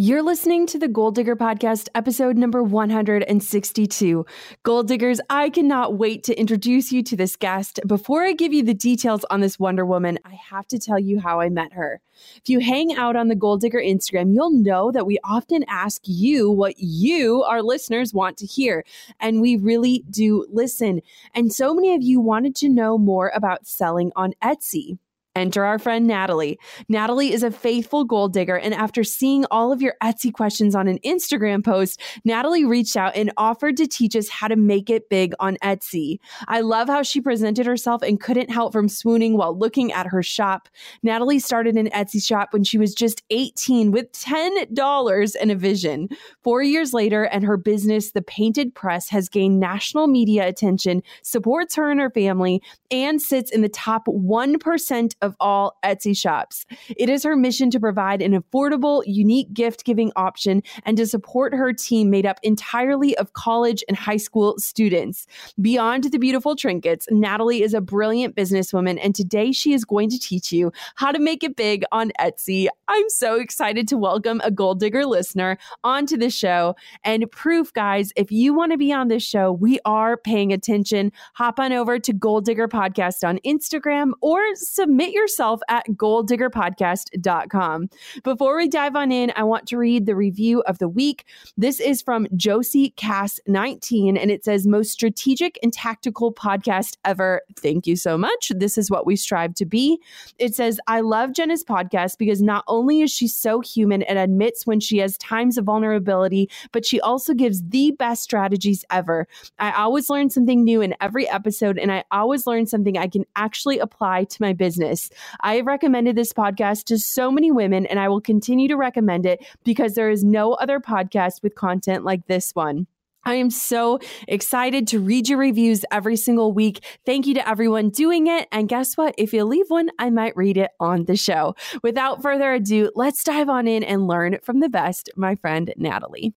You're listening to the Goal Digger Podcast, episode number 162. Goal Diggers, I cannot wait to introduce you to this guest. Before I give you the details on this Wonder Woman, I have to tell you how I met her. If you hang out on the Goal Digger Instagram, you'll know that we often ask you what you, our listeners, want to hear. And we really do listen. And so many of you wanted to know more about selling on Etsy. Enter our friend Natalie. Natalie is a faithful Goal Digger, and after seeing all of your Etsy questions on an Instagram post, Natalie reached out and offered to teach us how to make it big on Etsy. I love how she presented herself and couldn't help from swooning while looking at her shop. Natalie started an Etsy shop when she was just 18 with $10 and a vision. Four years later, and her business, The Painted Press, has gained national media attention, supports her and her family, and sits in the top 1% of all Etsy shops. It is her mission to provide an affordable, unique gift giving option and to support her team made up entirely of college and high school students. Beyond the beautiful trinkets, Natalie is a brilliant businesswoman, and today she is going to teach you how to make it big on Etsy. I'm so excited to welcome a Goal Digger listener onto the show. And proof, guys, if you want to be on this show, we are paying attention. Hop on over to Goal Digger Podcast on Instagram or submit yourself at goaldiggerpodcast.com. Before we dive on in, I want to read the review of the week. This is from Josie Cass 19, and it says, Most strategic and tactical podcast ever. Thank you so much. This is what we strive to be. It says, I love Jenna's podcast because not only is she so human and admits when she has times of vulnerability, but she also gives the best strategies ever. I always learn something new in every episode, and I always learn something I can actually apply to my business. I have recommended this podcast to so many women, and I will continue to recommend it because there is no other podcast with content like this one. I am so excited to read your reviews every single week. Thank you to everyone doing it. And guess what? If you leave one, I might read it on the show. Without further ado, let's dive on in and learn from the best, my friend Natalie.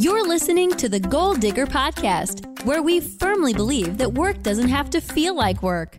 You're listening to the Goal Digger Podcast, where we firmly believe that work doesn't have to feel like work.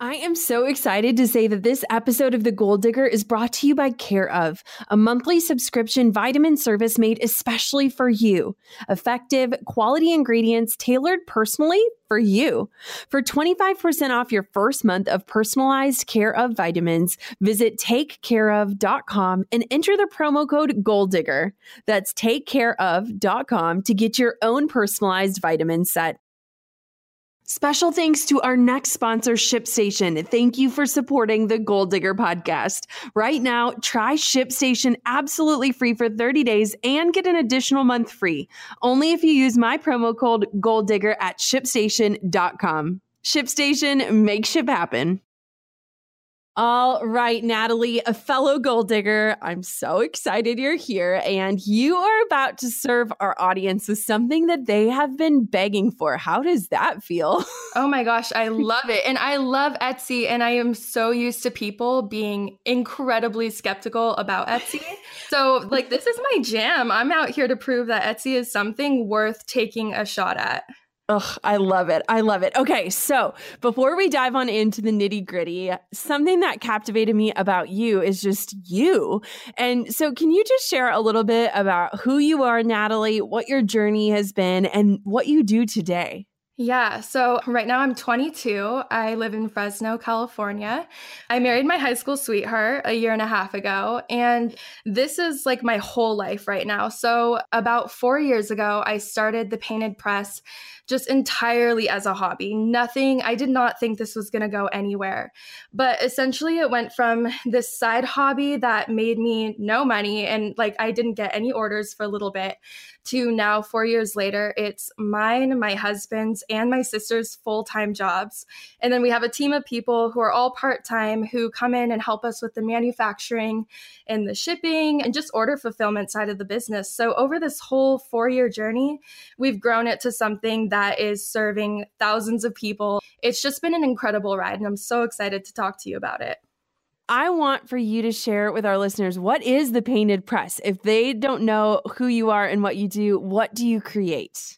I am so excited to say that this episode of The Goal Digger is brought to you by Care of, a monthly subscription vitamin service made especially for you. Effective, quality ingredients tailored personally for you. For 25% off your first month of personalized Care of vitamins, visit takecareof.com and enter the promo code Goal Digger. That's takecareof.com to get your own personalized vitamin set Special thanks to our next sponsor, ShipStation. Thank you for supporting the Goal Digger podcast. Right now, try ShipStation absolutely free for 30 days and get an additional month free. Only if you use my promo code Goal Digger at shipstation.com. ShipStation, make ship happen. All right, Natalie, a fellow Goal Digger, I'm so excited you're here and you are about to serve our audience with something that they have been begging for. How does that feel? Oh my gosh, I love it. And I love Etsy and I am so used to people being incredibly skeptical about Etsy. So, like this is my jam. I'm out here to prove that Etsy is something worth taking a shot at. Ugh, I love it. I love it. Okay, so before we dive on into the nitty gritty, something that captivated me about you is just you. And so, can you just share a little bit about who you are, Natalie, what your journey has been, and what you do today? Yeah, so right now I'm 22. I live in Fresno, California. I married my high school sweetheart a year and a half ago, and this is like my whole life right now. So, about four years ago, I started the Painted Press just entirely as a hobby. Nothing, I did not think this was going to go anywhere. But essentially, it went from this side hobby that made me no money and like I didn't get any orders for a little bit to now, four years later, it's mine, my husband's, and my sister's full time jobs. And then we have a team of people who are all part time who come in and help us with the manufacturing and the shipping and just order fulfillment side of the business. So, over this whole four year journey, we've grown it to something that is serving thousands of people. It's just been an incredible ride, and I'm so excited to talk to you about it. I want for you to share with our listeners what is the painted press? If they don't know who you are and what you do, what do you create?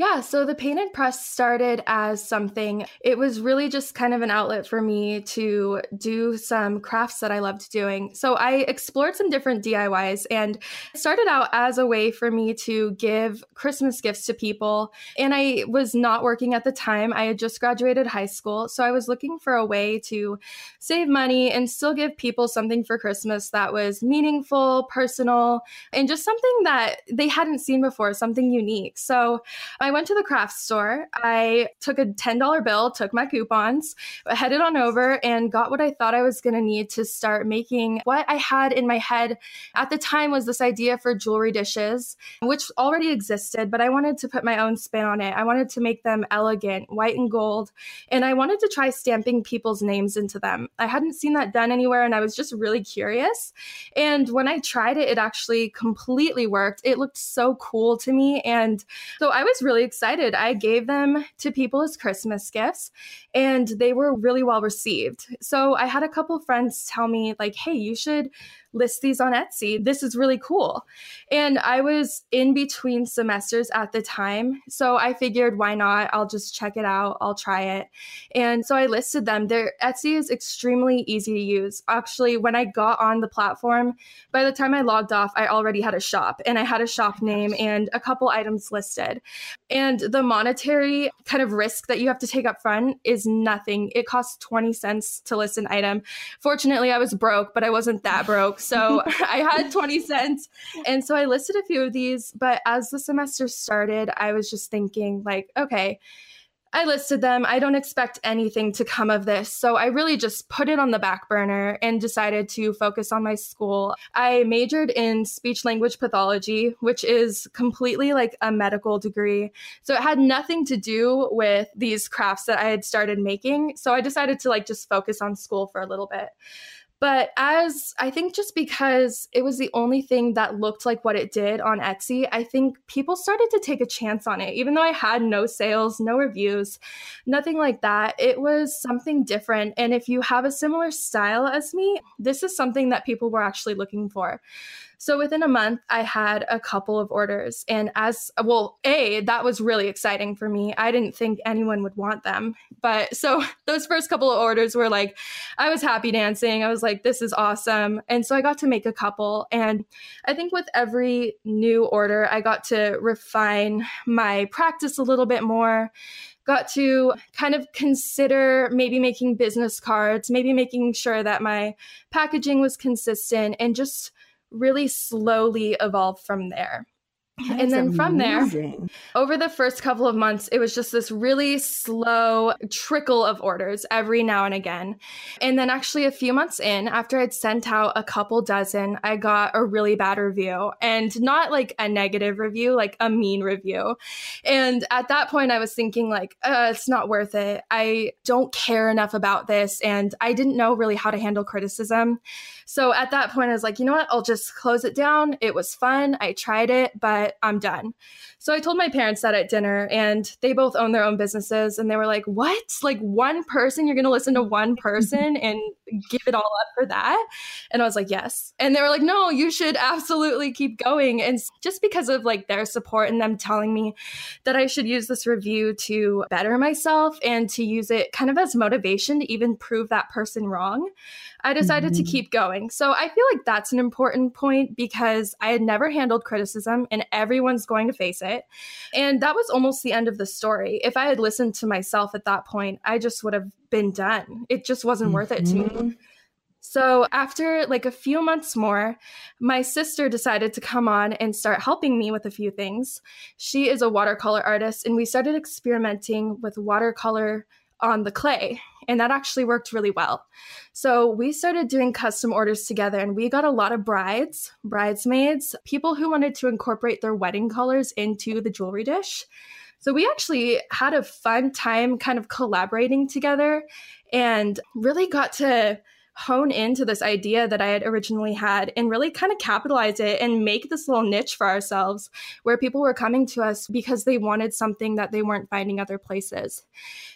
Yeah, so the painted press started as something, it was really just kind of an outlet for me to do some crafts that I loved doing. So I explored some different DIYs and started out as a way for me to give Christmas gifts to people. And I was not working at the time, I had just graduated high school. So I was looking for a way to save money and still give people something for Christmas that was meaningful, personal, and just something that they hadn't seen before, something unique. So I I went to the craft store. I took a $10 bill, took my coupons, headed on over, and got what I thought I was going to need to start making. What I had in my head at the time was this idea for jewelry dishes, which already existed, but I wanted to put my own spin on it. I wanted to make them elegant, white and gold, and I wanted to try stamping people's names into them. I hadn't seen that done anywhere, and I was just really curious. And when I tried it, it actually completely worked. It looked so cool to me. And so I was really really excited. I gave them to people as Christmas gifts and they were really well received. So I had a couple friends tell me, like, hey, you should list these on Etsy. This is really cool. And I was in between semesters at the time. So I figured, why not? I'll just check it out. I'll try it. And so I listed them. Their Etsy is extremely easy to use. Actually, when I got on the platform, by the time I logged off, I already had a shop and I had a shop name and a couple items listed. And the monetary kind of risk that you have to take up front is is nothing. It costs 20 cents to list an item. Fortunately, I was broke, but I wasn't that broke. So I had 20 cents. And so I listed a few of these. But as the semester started, I was just thinking, like, okay, I listed them. I don't expect anything to come of this. So I really just put it on the back burner and decided to focus on my school. I majored in speech language pathology, which is completely like a medical degree. So it had nothing to do with these crafts that I had started making. So I decided to like just focus on school for a little bit. But as I think just because it was the only thing that looked like what it did on Etsy, I think people started to take a chance on it. Even though I had no sales, no reviews, nothing like that, it was something different. And if you have a similar style as me, this is something that people were actually looking for. So within a month, I had a couple of orders. And as well, A, that was really exciting for me. I didn't think anyone would want them. But so those first couple of orders were like, I was happy dancing. I was like, this is awesome. And so I got to make a couple. And I think with every new order, I got to refine my practice a little bit more got to kind of consider maybe making business cards, maybe making sure that my packaging was consistent and just really slowly evolve from there. That and then from there, over the first couple of months, it was just this really slow trickle of orders every now and again. And then, actually, a few months in, after I'd sent out a couple dozen, I got a really bad review and not like a negative review, like a mean review. And at that point, I was thinking, like, uh, it's not worth it. I don't care enough about this. And I didn't know really how to handle criticism. So at that point, I was like, you know what? I'll just close it down. It was fun. I tried it, but I'm done. So I told my parents that at dinner, and they both own their own businesses. And they were like, what? Like one person? You're going to listen to one person and give it all up for that? And I was like, yes. And they were like, no, you should absolutely keep going. And just because of like their support and them telling me that I should use this review to better myself and to use it kind of as motivation to even prove that person wrong. I decided mm-hmm. to keep going. So I feel like that's an important point because I had never handled criticism and everyone's going to face it. And that was almost the end of the story. If I had listened to myself at that point, I just would have been done. It just wasn't mm-hmm. worth it to me. Mm-hmm. So, after like a few months more, my sister decided to come on and start helping me with a few things. She is a watercolor artist, and we started experimenting with watercolor on the clay. And that actually worked really well. So we started doing custom orders together and we got a lot of brides, bridesmaids, people who wanted to incorporate their wedding colors into the jewelry dish. So we actually had a fun time kind of collaborating together and really got to hone into this idea that I had originally had and really kind of capitalize it and make this little niche for ourselves where people were coming to us because they wanted something that they weren't finding other places.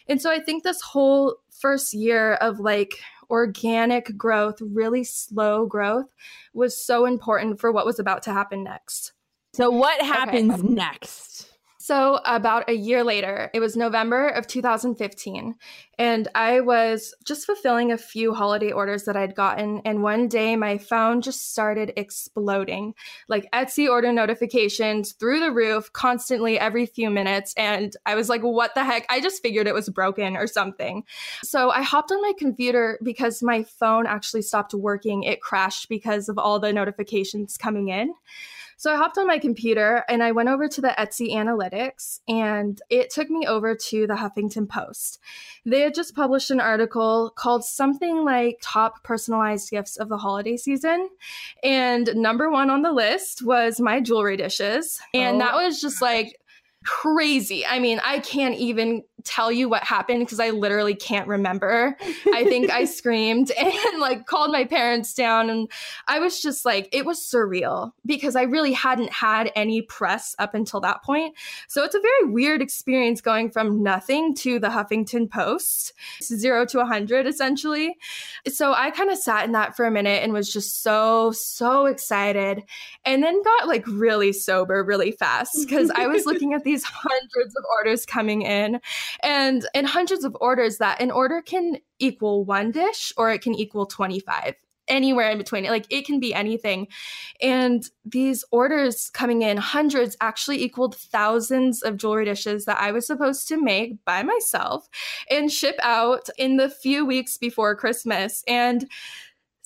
And so I think this whole first year of like organic growth, really slow growth, was so important for what was about to happen next. So, what happens okay. next? So, about a year later, it was November of 2015, and I was just fulfilling a few holiday orders that I'd gotten. And one day, my phone just started exploding like Etsy order notifications through the roof constantly every few minutes. And I was like, what the heck? I just figured it was broken or something. So, I hopped on my computer because my phone actually stopped working. It crashed because of all the notifications coming in. So I hopped on my computer and I went over to the Etsy analytics and it took me over to the Huffington Post. They had just published an article called something like Top Personalized Gifts of the Holiday Season. And number one on the list was my jewelry dishes. And oh. that was just like, crazy. I mean, I can't even tell you what happened because I literally can't remember. I think I screamed and like called my parents down. And I was just like, it was surreal because I really hadn't had any press up until that point. So it's a very weird experience going from nothing to the Huffington Post, zero to 100 essentially. So I kind of sat in that for a minute and was just so, so excited. And then got like really sober really fast because I was looking at these hundreds of orders coming in and in hundreds of orders that an order can equal one dish or it can equal 25 anywhere in between. Like it can be anything. And these orders coming in hundreds actually equaled thousands of jewelry dishes that i was supposed to make by myself and ship out in the few weeks before christmas. And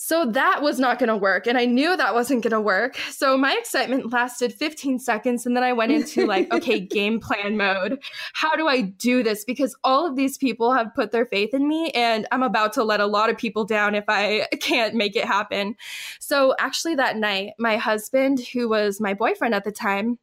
so that was not going to work. And I knew that wasn't going to work. So my excitement lasted 15 seconds. And then I went into like, okay, game plan mode. How do I do this? Because all of these people have put their faith in me and I'm about to let a lot of people down if I can't make it happen. So actually, that night, my husband, who was my boyfriend at the time,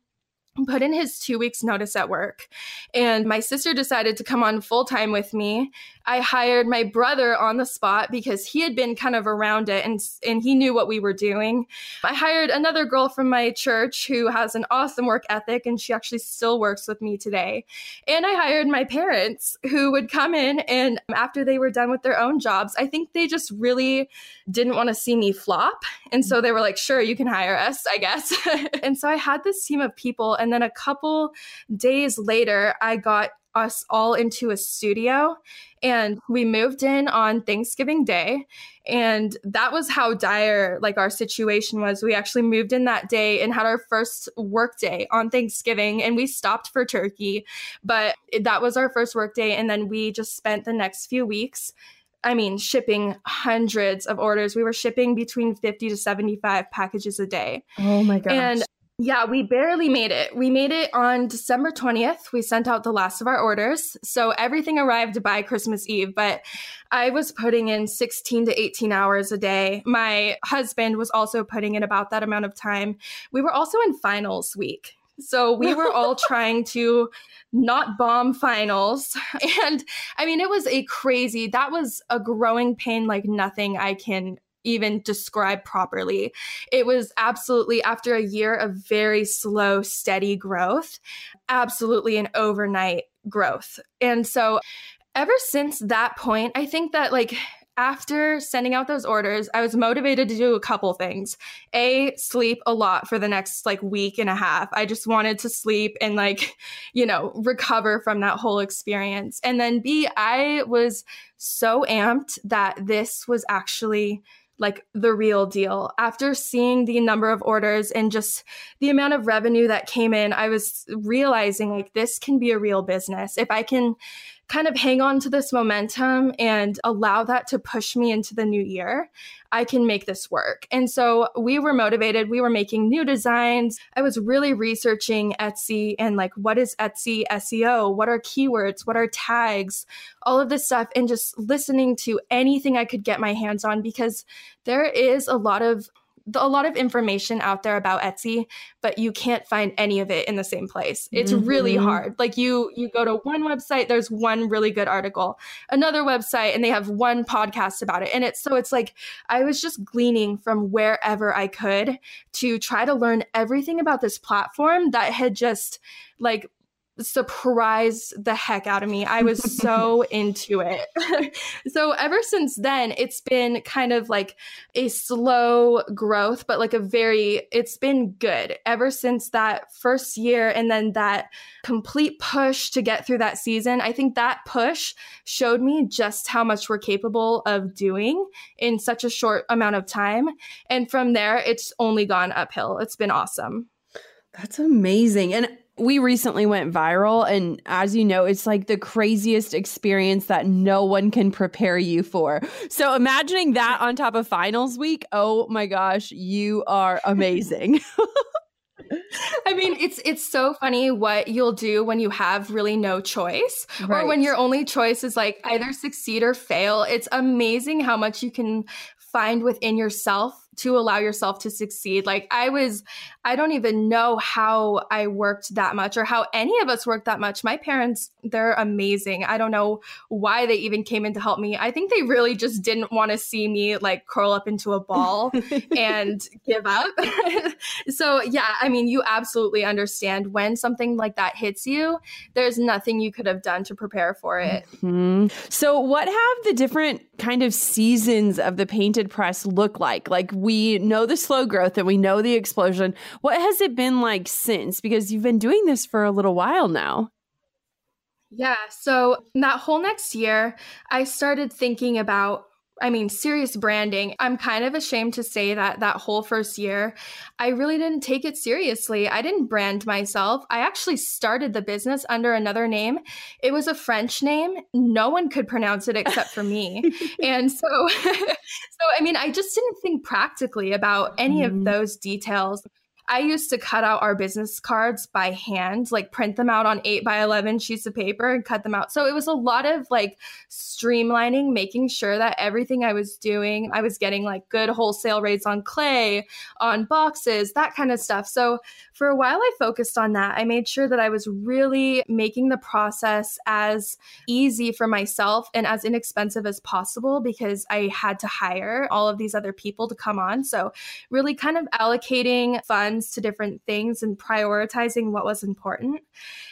put in his two weeks notice at work and my sister decided to come on full time with me i hired my brother on the spot because he had been kind of around it and and he knew what we were doing. I hired another girl from my church who has an awesome work ethic and she actually still works with me today. And i hired my parents who would come in and after they were done with their own jobs i think they just really didn't want to see me flop. And so they were like sure you can hire us i guess. And so i had this team of people and then a couple days later, I got us all into a studio and we moved in on Thanksgiving Day. And that was how dire like our situation was. We actually moved in that day and had our first work day on Thanksgiving and we stopped for turkey, but that was our first work day. And then we just spent the next few weeks I mean, shipping hundreds of orders. We were shipping between 50 to 75 packages a day. Oh my gosh. And Yeah, we barely made it. We made it on December 20th. We sent out the last of our orders. So everything arrived by Christmas Eve, but I was putting in 16 to 18 hours a day. My husband was also putting in about that amount of time. We were also in finals week. So we were all trying to not bomb finals. And I mean, it was a crazy, that was a growing pain like nothing I can even describe properly. It was absolutely after a year of very slow, steady growth, absolutely an overnight growth. And so ever since that point, I think that like after sending out those orders, I was motivated to do a couple things. A, sleep a lot for the next like week and a half. I just wanted to sleep and like, you know, recover from that whole experience. And then B, I was so amped that this was actually like the real deal. After seeing the number of orders and just the amount of revenue that came in, I was realizing like this can be a real business. If I can kind of hang on to this momentum and allow that to push me into the new year, I can make this work. And so we were motivated. We were making new designs. I was really researching Etsy and like, what is Etsy SEO? What are keywords? What are tags? All of this stuff, and just listening to anything I could get my hands on because there is a lot of a lot of information out there about Etsy, but you can't find any of it in the same place. It's mm-hmm. really hard. Like you you go to one website, there's one really good article, another website and they have one podcast about it. And it's so it's like I was just gleaning from wherever I could to try to learn everything about this platform that had just like surprised the heck out of me. I was so into it. so ever since then, it's been kind of like a slow growth, but like a very, it's been good ever since that first year and then that complete push to get through that season. I think that push showed me just how much we're capable of doing in such a short amount of time. And from there, it's only gone uphill. It's been awesome. That's amazing. And we recently went viral and as you know it's like the craziest experience that no one can prepare you for so imagining that on top of finals week oh my gosh you are amazing I mean, it's it's so funny what you'll do when you have really no choice right. or when your only choice is like either succeed or fail. It's amazing how much you can find within yourself to allow yourself to succeed. Like I was, I don't even know how I worked that much or how any of us worked that much. My parents, they're amazing. I don't know why they even came in to help me. I think they really just didn't want to see me like curl up into a ball and give up. so, yeah, I mean, you absolutely understand when something like that hits you, there's nothing you could have done to prepare for it. Mm-hmm. So, what have the different kind of seasons of the painted press look like? Like, we know the slow growth and we know the explosion. What has it been like since? Because you've been doing this for a little while now. Yeah. So that whole next year, I started thinking about I mean, serious branding. I'm kind of ashamed to say that that whole first year, I really didn't take it seriously. I didn't brand myself. I actually started the business under another name. It was a French name. No one could pronounce it except for me. and so, so I mean, I just didn't think practically about any mm-hmm. of those details. I used to cut out our business cards by hand, like print them out on eight by 11 sheets of paper and cut them out. So it was a lot of like streamlining, making sure that everything I was doing, I was getting like good wholesale rates on clay, on boxes, that kind of stuff. So for a while, I focused on that. I made sure that I was really making the process as easy for myself and as inexpensive as possible because I had to hire all of these other people to come on. So really kind of allocating funds funds to different things and prioritizing what was important.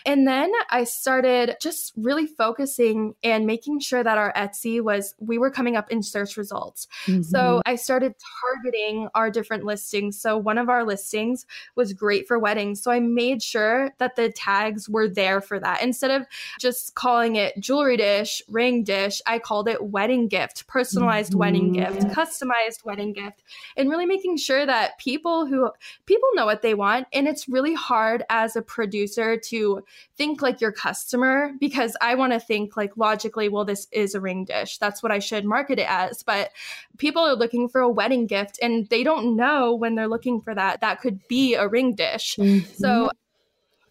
And then I started just really focusing and making sure that our Etsy was, we were coming up in search results. Mm-hmm. So I started targeting our different listings. So one of our listings was great for weddings. So I made sure that the tags were there for that. Instead of just calling it jewelry dish, ring dish, I called it wedding gift, personalized mm-hmm. wedding gift, customized wedding gift, and really making sure that people who, people know what they want. And it's really hard as a producer to think like your customer because I want to think like logically, well, this is a ring dish. That's what I should market it as. But people are looking for a wedding gift and they don't know when they're looking for that, that could be a ring dish. Mm-hmm. So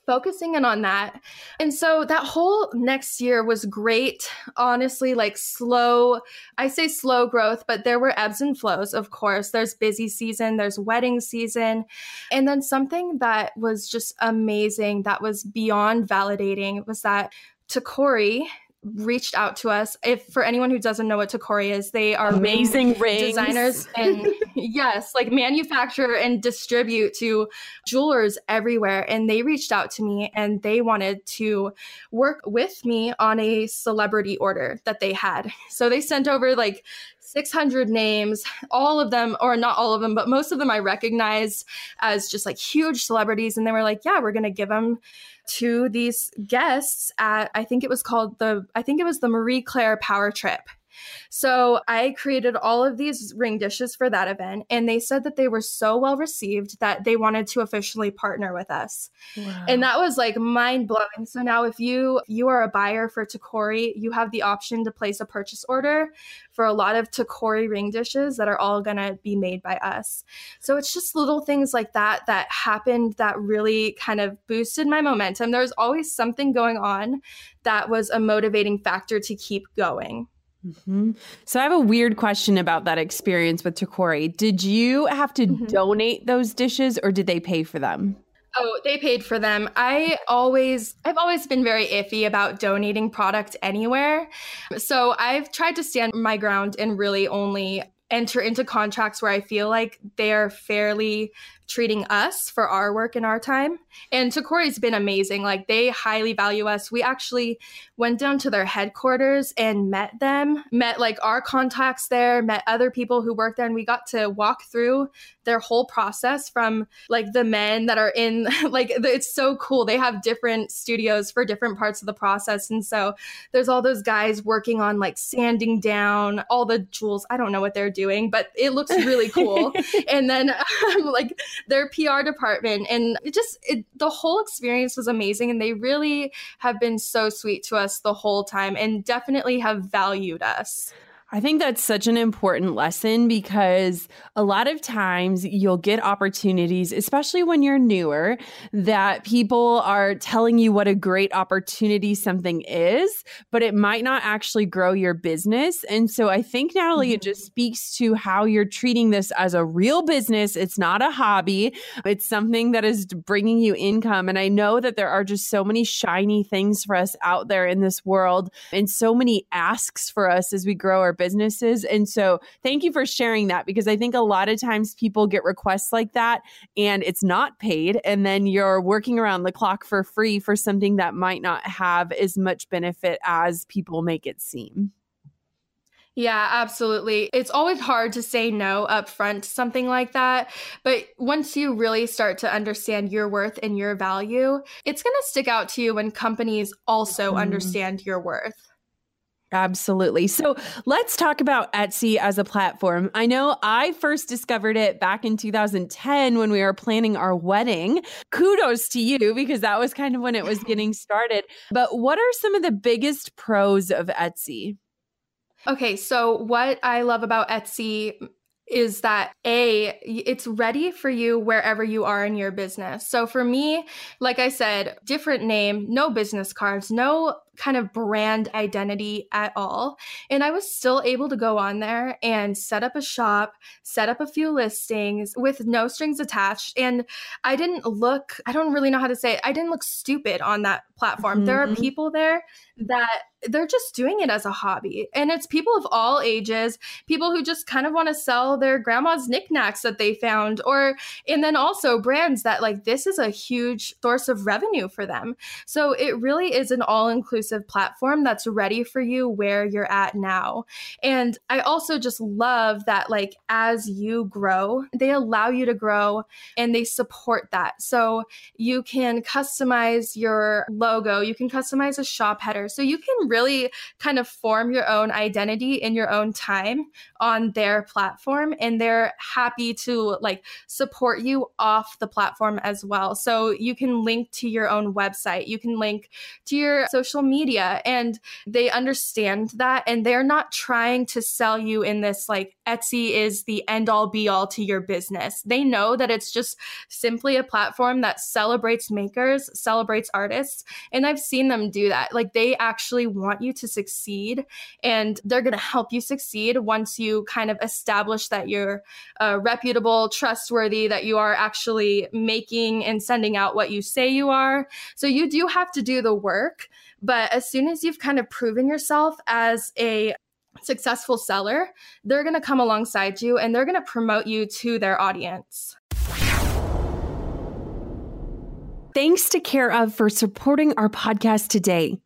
focusing in on that. And so that whole next year was great. Honestly, like slow, I say slow growth, but there were ebbs and flows, of course. There's busy season, there's wedding season. And then something that was just amazing, that was beyond validating, was that Tacori reached out to us. If for anyone who doesn't know what Tacori is, they are amazing ring designers and yes, like manufacture and distribute to jewelers everywhere. And they reached out to me and they wanted to work with me on a celebrity order that they had. So they sent over like 600 names, all of them, or not all of them, but most of them I recognized as just like huge celebrities. And they were like, yeah, we're going to give them to these guests at I think it was called the I think it was the Marie Claire Power Trip. So I created all of these ring dishes for that event, and they said that they were so well received that they wanted to officially partner with us. Wow. And that was like mind blowing. So now, if you you are a buyer for Tacori, you have the option to place a purchase order for a lot of Tacori ring dishes that are all gonna be made by us. So it's just little things like that that happened that really kind of boosted my momentum. There's always something going on that was a motivating factor to keep going. Mm-hmm. So I have a weird question about that experience with Tacori. Did you have to mm-hmm. donate those dishes or did they pay for them? Oh, they paid for them. I always I've always been very iffy about donating product anywhere. So I've tried to stand my ground and really only enter into contracts where I feel like they're fairly treating us for our work and our time. And Tacori's been amazing. Like they highly value us. We actually went down to their headquarters and met them, met like our contacts there, met other people who work there, and we got to walk through their whole process from like the men that are in like it's so cool. They have different studios for different parts of the process. And so there's all those guys working on like sanding down all the jewels. I don't know what they're doing, but it looks really cool. and then um, like their PR department. And it just, it, the whole experience was amazing. And they really have been so sweet to us the whole time and definitely have valued us. I think that's such an important lesson because a lot of times you'll get opportunities, especially when you're newer, that people are telling you what a great opportunity something is, but it might not actually grow your business. And so I think, Natalie, mm-hmm. it just speaks to how you're treating this as a real business. It's not a hobby, it's something that is bringing you income. And I know that there are just so many shiny things for us out there in this world and so many asks for us as we grow our businesses. And so thank you for sharing that because I think a lot of times people get requests like that and it's not paid. And then you're working around the clock for free for something that might not have as much benefit as people make it seem. Yeah, absolutely. It's always hard to say no up front to something like that. But once you really start to understand your worth and your value, it's going to stick out to you when companies also mm. understand your worth. Absolutely. So let's talk about Etsy as a platform. I know I first discovered it back in 2010 when we were planning our wedding. Kudos to you because that was kind of when it was getting started. But what are some of the biggest pros of Etsy? Okay, so what I love about Etsy is that a it's ready for you wherever you are in your business. So for me, like I said, different name, no business cards, no kind of brand identity at all. And I was still able to go on there and set up a shop, set up a few listings with no strings attached. And I didn't look, I don't really know how to say it, I didn't look stupid on that platform. Mm-hmm. There are mm-hmm. people there that they're just doing it as a hobby. And it's people of all ages, people who just kind of want to sell their grandma's knickknacks that they found, or, and then also brands that like this is a huge source of revenue for them. So it really is an all inclusive platform that's ready for you where you're at now. And I also just love that, like, as you grow, they allow you to grow and they support that. So you can customize your logo, you can customize a shop header. So you can really kind of form your own identity in your own time on their platform. And they're happy to like support you off the platform as well. So you can link to your own website, you can link to your social media, and they understand that. And they're not trying to sell you in this like Etsy is the end all be all to your business. They know that it's just simply a platform that celebrates makers, celebrates artists. And I've seen them do that. Like they actually want you to succeed and they're going to help you succeed once you kind of establish that you're uh, reputable, trustworthy, that you are actually making and sending out what you say you are. So you do have to do the work. But as soon as you've kind of proven yourself as a successful seller, they're going to come alongside you and they're going to promote you to their audience. Thanks to Care of for supporting our podcast today.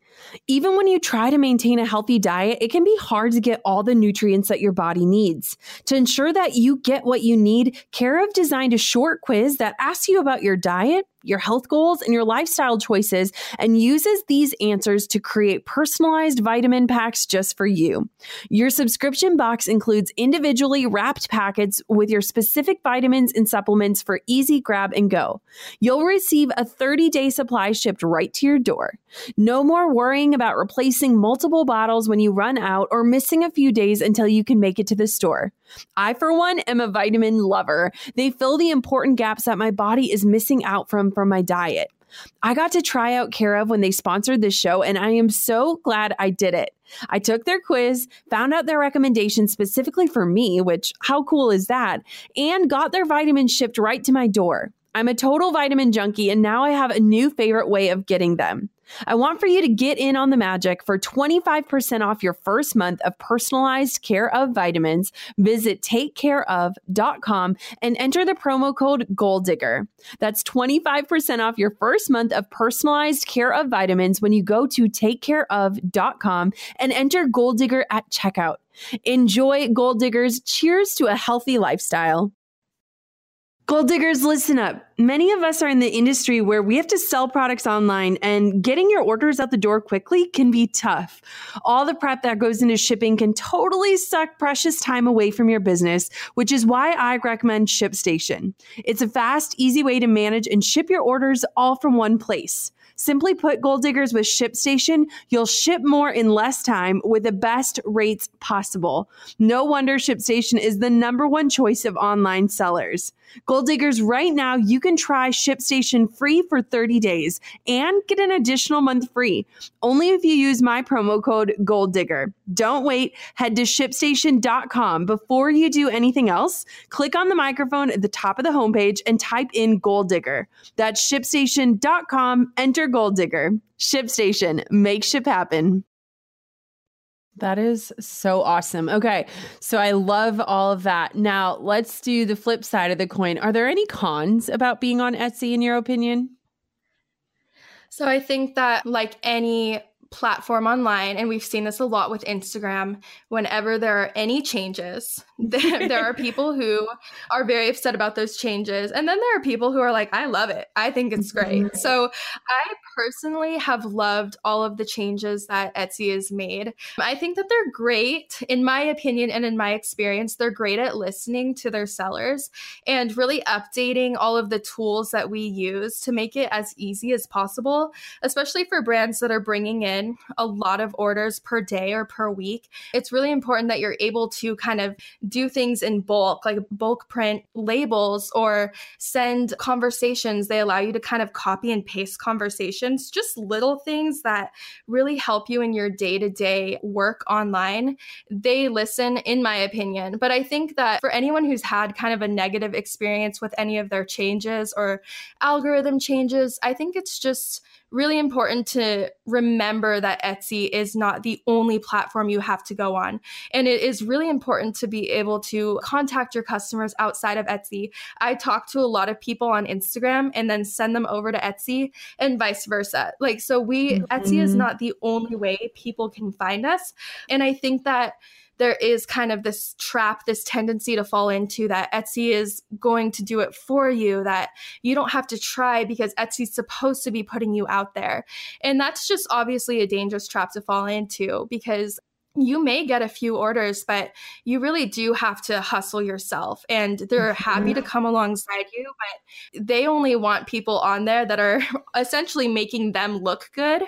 Even when you try to maintain a healthy diet, it can be hard to get all the nutrients that your body needs. To ensure that you get what you need, Care of designed a short quiz that asks you about your diet, your health goals, and your lifestyle choices, and uses these answers to create personalized vitamin packs just for you. Your subscription box includes individually wrapped packets with your specific vitamins and supplements for easy grab and go. You'll receive a 30 day supply shipped right to your door. No more worrying about replacing multiple bottles when you run out or missing a few days until you can make it to the store. I, for one, am a vitamin lover. They fill the important gaps that my body is missing out from from my diet. I got to try out Care of when they sponsored this show, and I am so glad I did it. I took their quiz, found out their recommendations specifically for me, which how cool is that, and got their vitamins shipped right to my door. I'm a total vitamin junkie, and now I have a new favorite way of getting them. I want for you to get in on the magic for 25% off your first month of personalized care of vitamins. Visit takecareof.com and enter the promo code Goal Digger. That's 25% off your first month of personalized care of vitamins when you go to takecareof.com and enter Goal Digger at checkout. Enjoy Goal Diggers. Cheers to a healthy lifestyle. Goal diggers, listen up. Many of us are in the industry where we have to sell products online, and getting your orders out the door quickly can be tough. All the prep that goes into shipping can totally suck precious time away from your business, which is why I recommend ShipStation. It's a fast, easy way to manage and ship your orders all from one place. Simply put, Goal Diggers with ShipStation, you'll ship more in less time with the best rates possible. No wonder ShipStation is the number one choice of online sellers. Goal Diggers, right now, you can try ShipStation free for 30 days and get an additional month free. Only if you use my promo code Goal Digger. Don't wait. Head to shipstation.com. Before you do anything else, click on the microphone at the top of the homepage and type in Goal Digger. That's shipstation.com. Enter Goal Digger. ShipStation. Make ship happen. That is so awesome. Okay. So I love all of that. Now let's do the flip side of the coin. Are there any cons about being on Etsy, in your opinion? So I think that, like any platform online, and we've seen this a lot with Instagram, whenever there are any changes, there, there, are people who are very upset about those changes. And then there are people who are like, I love it. I think it's great. Mm-hmm. So I personally have loved all of the changes that Etsy has made. I think that they're great, in my opinion and in my experience, they're great at listening to their sellers and really updating all of the tools that we use to make it as easy as possible, especially for brands that are bringing in a lot of orders per day or per week. It's really important that you're able to kind of do things in bulk, like bulk print labels or send conversations. They allow you to kind of copy and paste conversations, just little things that really help you in your day to day work online. They listen, in my opinion. But I think that for anyone who's had kind of a negative experience with any of their changes or algorithm changes, I think it's just really important to remember that Etsy is not the only platform you have to go on. And it is really important to be able to contact your customers outside of Etsy. I talk to a lot of people on Instagram and then send them over to Etsy and vice versa. Like, so we, mm-hmm. Etsy is not the only way people can find us. And I think that there is kind of this trap, this tendency to fall into that Etsy is going to do it for you, that you don't have to try because Etsy's supposed to be putting you out there. And that's just obviously a dangerous trap to fall into because you may get a few orders, but you really do have to hustle yourself. And they're mm-hmm. happy to come alongside you, but they only want people on there that are essentially making them look good.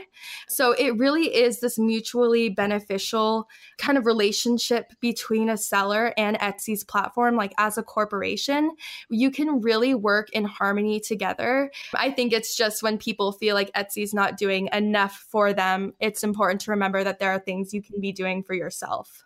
So it really is this mutually beneficial kind of relationship between a seller and Etsy's platform. Like as a corporation, you can really work in harmony together. I think it's just when people feel like Etsy's not doing enough for them, it's important to remember that there are things you can be doing for yourself.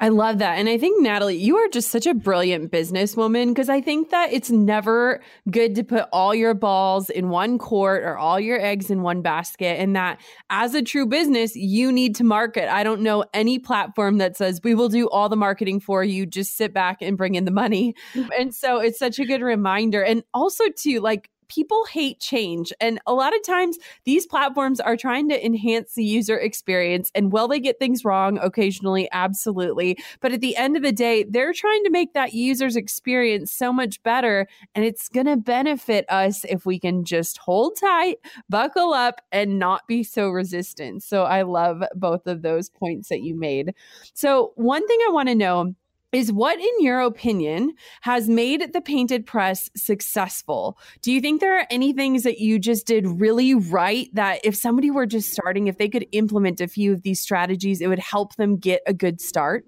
I love that. And I think, Natalie, you are just such a brilliant businesswoman because I think that it's never good to put all your balls in one court or all your eggs in one basket. And that as a true business, you need to market. I don't know any platform that says we will do all the marketing for you, just sit back and bring in the money. Mm-hmm. and so it's such a good reminder. And also, too, like, people hate change. And a lot of times these platforms are trying to enhance the user experience. And will they get things wrong occasionally? Absolutely. But at the end of the day, they're trying to make that user's experience so much better. And it's going to benefit us if we can just hold tight, buckle up, and not be so resistant. So I love both of those points that you made. So, one thing I want to know is what, in your opinion, has made the painted press successful? Do you think there are any things that you just did really right that if somebody were just starting, if they could implement a few of these strategies, it would help them get a good start?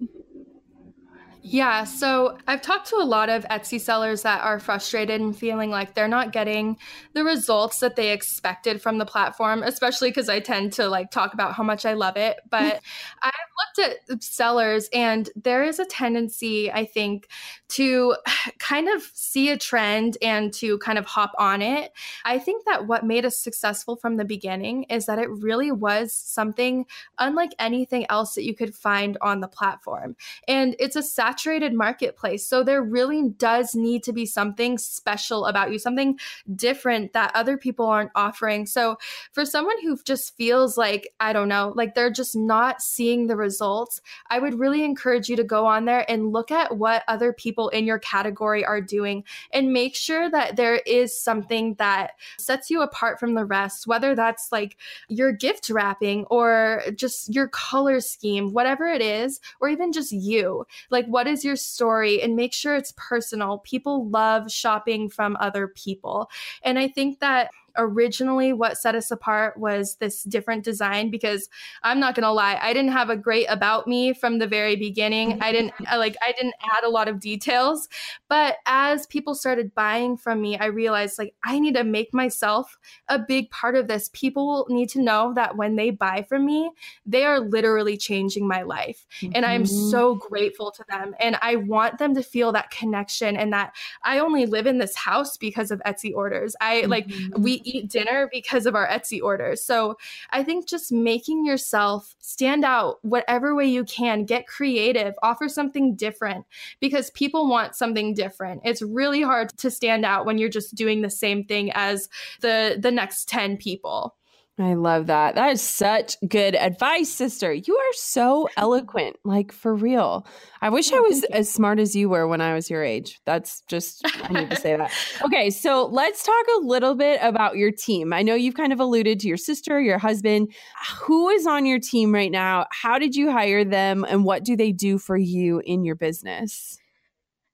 Yeah, so I've talked to a lot of Etsy sellers that are frustrated and feeling like they're not getting the results that they expected from the platform, especially because I tend to like talk about how much I love it. But I've looked at sellers and there is a tendency, I think, to kind of see a trend and to kind of hop on it. I think that what made us successful from the beginning is that it really was something unlike anything else that you could find on the platform. And it's a saturated marketplace. So there really does need to be something special about you, something different that other people aren't offering. So for someone who just feels like, I don't know, like they're just not seeing the results, I would really encourage you to go on there and look at what other people in your category are doing and make sure that there is something that sets you apart from the rest, whether that's like your gift wrapping or just your color scheme, whatever it is, or even just you. Like, what what is your story and make sure it's personal. People love shopping from other people. And I think that originally what set us apart was this different design because I'm not going to lie, I didn't have a great about me from the very beginning. I didn't like I didn't add a lot of details, but as people started buying from me, I realized like I need to make myself a big part of this. People need to know that when they buy from me, they are literally changing my life. Mm-hmm. And I'm so grateful to them and I want them to feel that connection and that I only live in this house because of Etsy orders. I mm-hmm. like we eat dinner because of our Etsy orders. So I think just making yourself stand out whatever way you can, get creative, offer something different because people want something different. It's really hard to stand out when you're just doing the same thing as the the next 10 people. I love that. That is such good advice, sister. You are so eloquent, like for real. I wish I oh, was as smart as you were when I was your age. That's just, I need to say that. Okay, so let's talk a little bit about your team. I know you've kind of alluded to your sister, your husband. Who is on your team right now? How did you hire them, and what do they do for you in your business?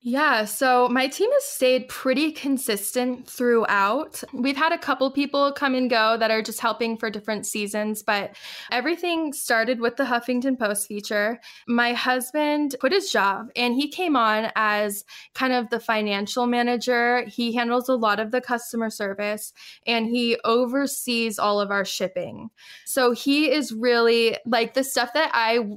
Yeah, so my team has stayed pretty consistent throughout. We've had a couple people come and go that are just helping for different seasons, but everything started with the Huffington Post feature. My husband quit his job and he came on as kind of the financial manager. He handles a lot of the customer service and he oversees all of our shipping. So he is really like the stuff that I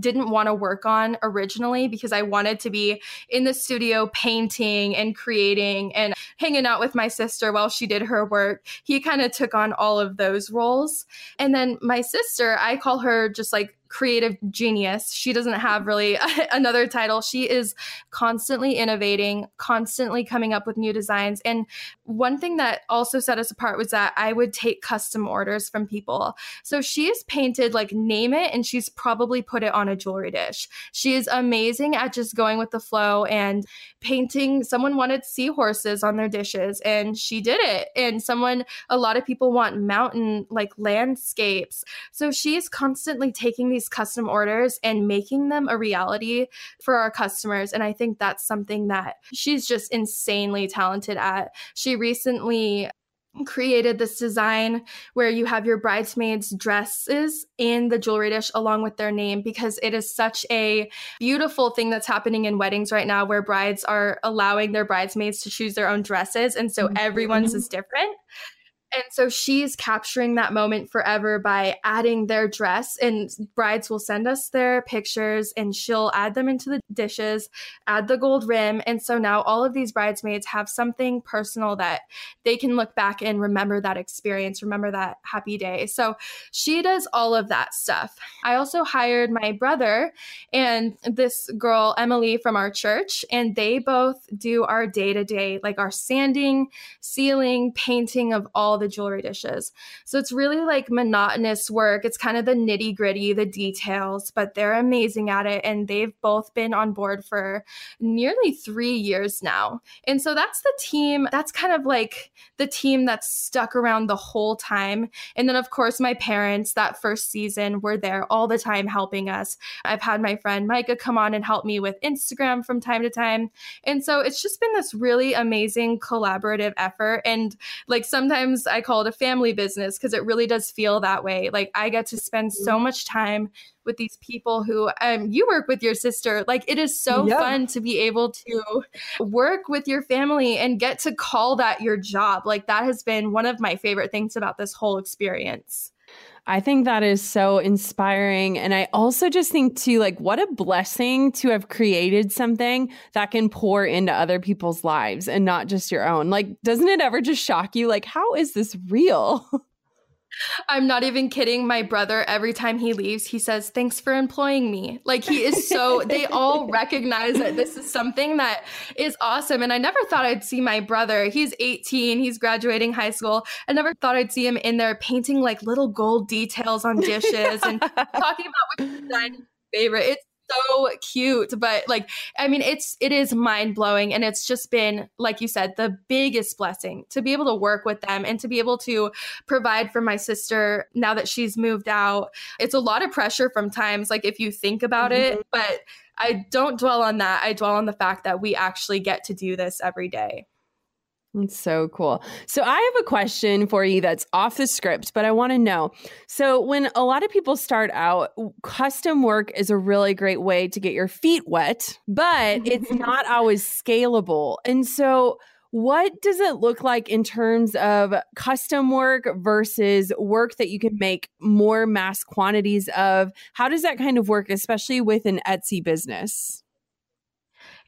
didn't want to work on originally because I wanted to be in the studio studio painting and creating and hanging out with my sister while she did her work. He kind of took on all of those roles. And then my sister, I call her just like creative genius. She doesn't have really another title. She is constantly innovating, constantly coming up with new designs. And one thing that also set us apart was that I would take custom orders from people. So she has painted like name it and she's probably put it on a jewelry dish. She is amazing at just going with the flow and painting. Someone wanted seahorses on their dishes and she did it. And someone, a lot of people want mountain like landscapes. So she is constantly taking these custom orders and making them a reality for our customers. And I think that's something that she's just insanely talented at. She recently created this design where you have your bridesmaids dresses in the jewelry dish along with their name because it is such a beautiful thing that's happening in weddings right now where brides are allowing their bridesmaids to choose their own dresses and so mm-hmm. everyone's is different and so she's capturing that moment forever by adding their dress, and brides will send us their pictures and she'll add them into the dishes, add the gold rim. And so now all of these bridesmaids have something personal that they can look back and remember that experience, remember that happy day. So she does all of that stuff. I also hired my brother and this girl, Emily, from our church, and they both do our day to day, like our sanding, sealing, painting of all all the jewelry dishes. So it's really like monotonous work. It's kind of the nitty gritty, the details, but they're amazing at it. And they've both been on board for nearly three years now. And so that's the team. That's kind of like the team that's stuck around the whole time. And then, of course, my parents that first season were there all the time helping us. I've had my friend Micah come on and help me with Instagram from time to time. And so it's just been this really amazing collaborative effort. And like sometimes I call it a family business because it really does feel that way. Like I get to spend so mm-hmm. much time with these people who um, you work with your sister. Like it is so yep. fun to be able to work with your family and get to call that your job. Like that has been one of my favorite things about this whole experience. I think that is so inspiring. And I also just think, too, like, what a blessing to have created something that can pour into other people's lives and not just your own. Like, doesn't it ever just shock you? Like, how is this real? I'm not even kidding. My brother, every time he leaves, he says, Thanks for employing me. Like, he is so, they all recognize that this is something that is awesome. And I never thought I'd see my brother. He's 18, he's graduating high school. I never thought I'd see him in there painting like little gold details on dishes and talking about what his favorite. It's so cute but like i mean it's it is mind blowing and it's just been like you said the biggest blessing to be able to work with them and to be able to provide for my sister now that she's moved out. It's a lot of pressure from times like if you think about mm-hmm. it but i don't dwell on that. I dwell on the fact that we actually get to do this every day it's so cool. So I have a question for you that's off the script, but I want to know. So when a lot of people start out, custom work is a really great way to get your feet wet, but it's not always scalable. And so what does it look like in terms of custom work versus work that you can make more mass quantities of? How does that kind of work, especially with an Etsy business?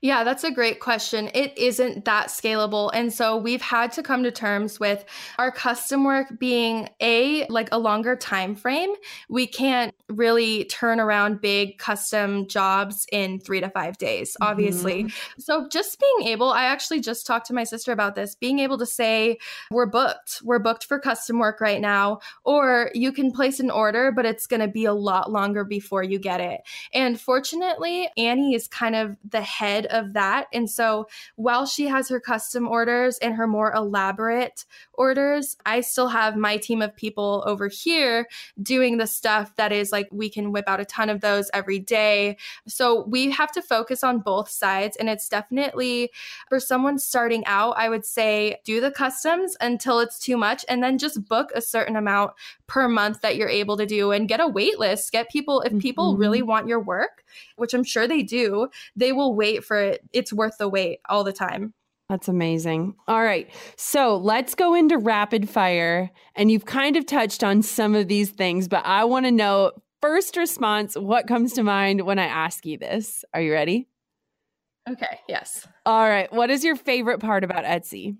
Yeah, that's a great question. It isn't that scalable. And so we've had to come to terms with our custom work being a like a longer time frame. We can't really turn around big custom jobs in 3 to 5 days, obviously. Mm-hmm. So just being able, I actually just talked to my sister about this, being able to say we're booked. We're booked for custom work right now or you can place an order but it's going to be a lot longer before you get it. And fortunately, Annie is kind of the head of that. And so while she has her custom orders and her more elaborate orders, I still have my team of people over here doing the stuff that is like we can whip out a ton of those every day. So we have to focus on both sides. And it's definitely for someone starting out, I would say do the customs until it's too much and then just book a certain amount per month that you're able to do and get a wait list. Get people, if people mm-hmm. really want your work, which I'm sure they do, they will wait for it. It's worth the wait all the time. That's amazing. All right. So let's go into rapid fire. And you've kind of touched on some of these things, but I want to know first response what comes to mind when I ask you this? Are you ready? Okay, yes. All right. What is your favorite part about Etsy?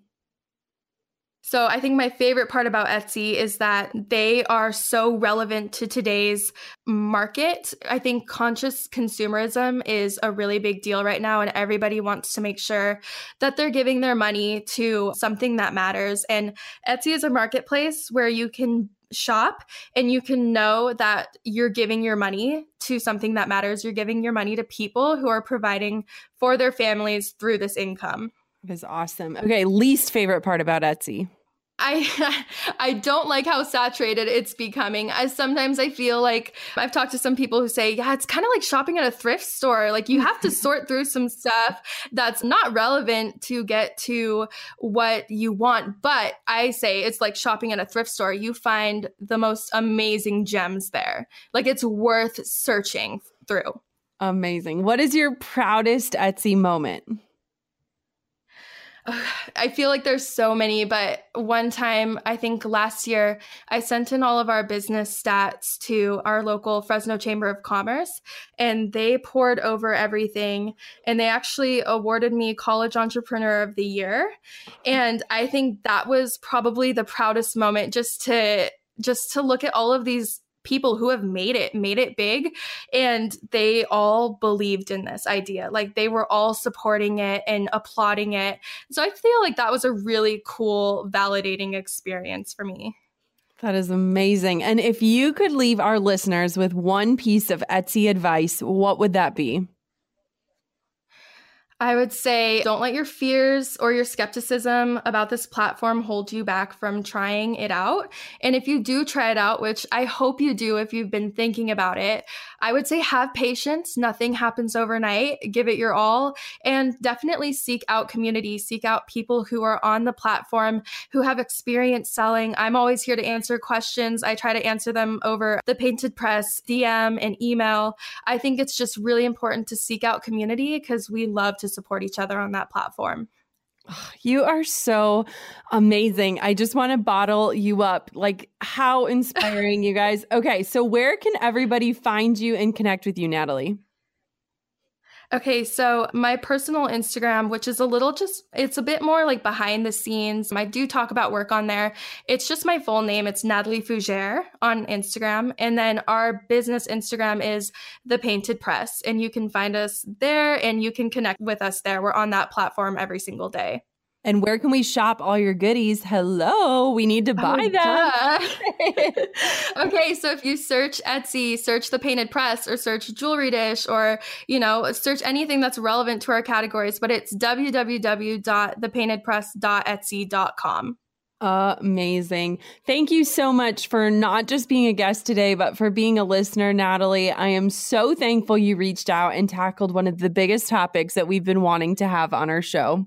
So I think my favorite part about Etsy is that they are so relevant to today's market. I think conscious consumerism is a really big deal right now, and everybody wants to make sure that they're giving their money to something that matters. And Etsy is a marketplace where you can shop and you can know that you're giving your money to something that matters. You're giving your money to people who are providing for their families through this income. That is awesome. Okay, least favorite part about Etsy. I I don't like how saturated it's becoming. As sometimes I feel like I've talked to some people who say, "Yeah, it's kind of like shopping at a thrift store. Like you have to sort through some stuff that's not relevant to get to what you want." But I say it's like shopping at a thrift store. You find the most amazing gems there. Like it's worth searching through. Amazing. What is your proudest Etsy moment? I feel like there's so many, but one time, I think last year, I sent in all of our business stats to our local Fresno Chamber of Commerce, and they poured over everything. And they actually awarded me College Entrepreneur of the Year. And I think that was probably the proudest moment just to just to look at all of these people who have made it, made it big, and they all believed in this idea. Like they were all supporting it and applauding it. So I feel like that was a really cool, validating experience for me. That is amazing. And if you could leave our listeners with one piece of Etsy advice, what would that be? I would say don't let your fears or your skepticism about this platform hold you back from trying it out. And if you do try it out, which I hope you do if you've been thinking about it, I would say have patience. Nothing happens overnight. Give it your all and definitely seek out community, seek out people who are on the platform who have experience selling. I'm always here to answer questions. I try to answer them over the Painted Press, DM, and email. I think it's just really important to seek out community because we love to support each other on that platform. You are so amazing. I just want to bottle you up. Like, how inspiring, you guys. Okay, so where can everybody find you and connect with you, Natalie? Okay, so my personal Instagram, which is a little just, it's a bit more like behind the scenes. I do talk about work on there. It's just my full name. It's Natalie Fugere on Instagram. And then our business Instagram is The Painted Press. And you can find us there and you can connect with us there. We're on that platform every single day. And where can we shop all your goodies? Hello, we need to buy oh, them. okay, so if you search Etsy, search the painted press or search jewelry dish or, you know, search anything that's relevant to our categories, but it's www.thepaintedpress.etsy.com. Amazing. Thank you so much for not just being a guest today, but for being a listener, Natalie. I am so thankful you reached out and tackled one of the biggest topics that we've been wanting to have on our show.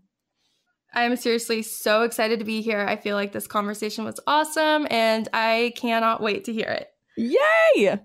I'm seriously so excited to be here. I feel like this conversation was awesome and I cannot wait to hear it. Yay!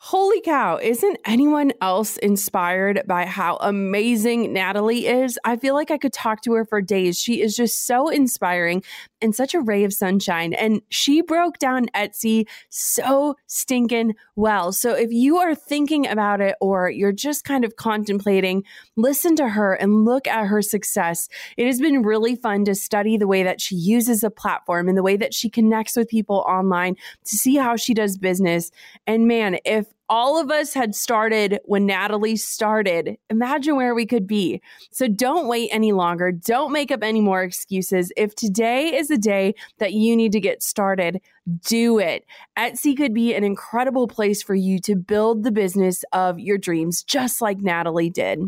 Holy cow, isn't anyone else inspired by how amazing Natalie is? I feel like I could talk to her for days. She is just so inspiring and such a ray of sunshine. And she broke down Etsy so stinking well. So if you are thinking about it or you're just kind of contemplating, listen to her and look at her success. It has been really fun to study the way that she uses a platform and the way that she connects with people online to see how she does business. And man, if all of us had started when Natalie started, imagine where we could be. So don't wait any longer. Don't make up any more excuses. If today is the day that you need to get started, do it. Etsy could be an incredible place for you to build the business of your dreams, just like Natalie did.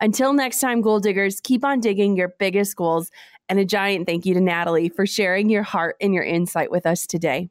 Until next time, goal diggers, keep on digging your biggest goals. And a giant thank you to Natalie for sharing your heart and your insight with us today.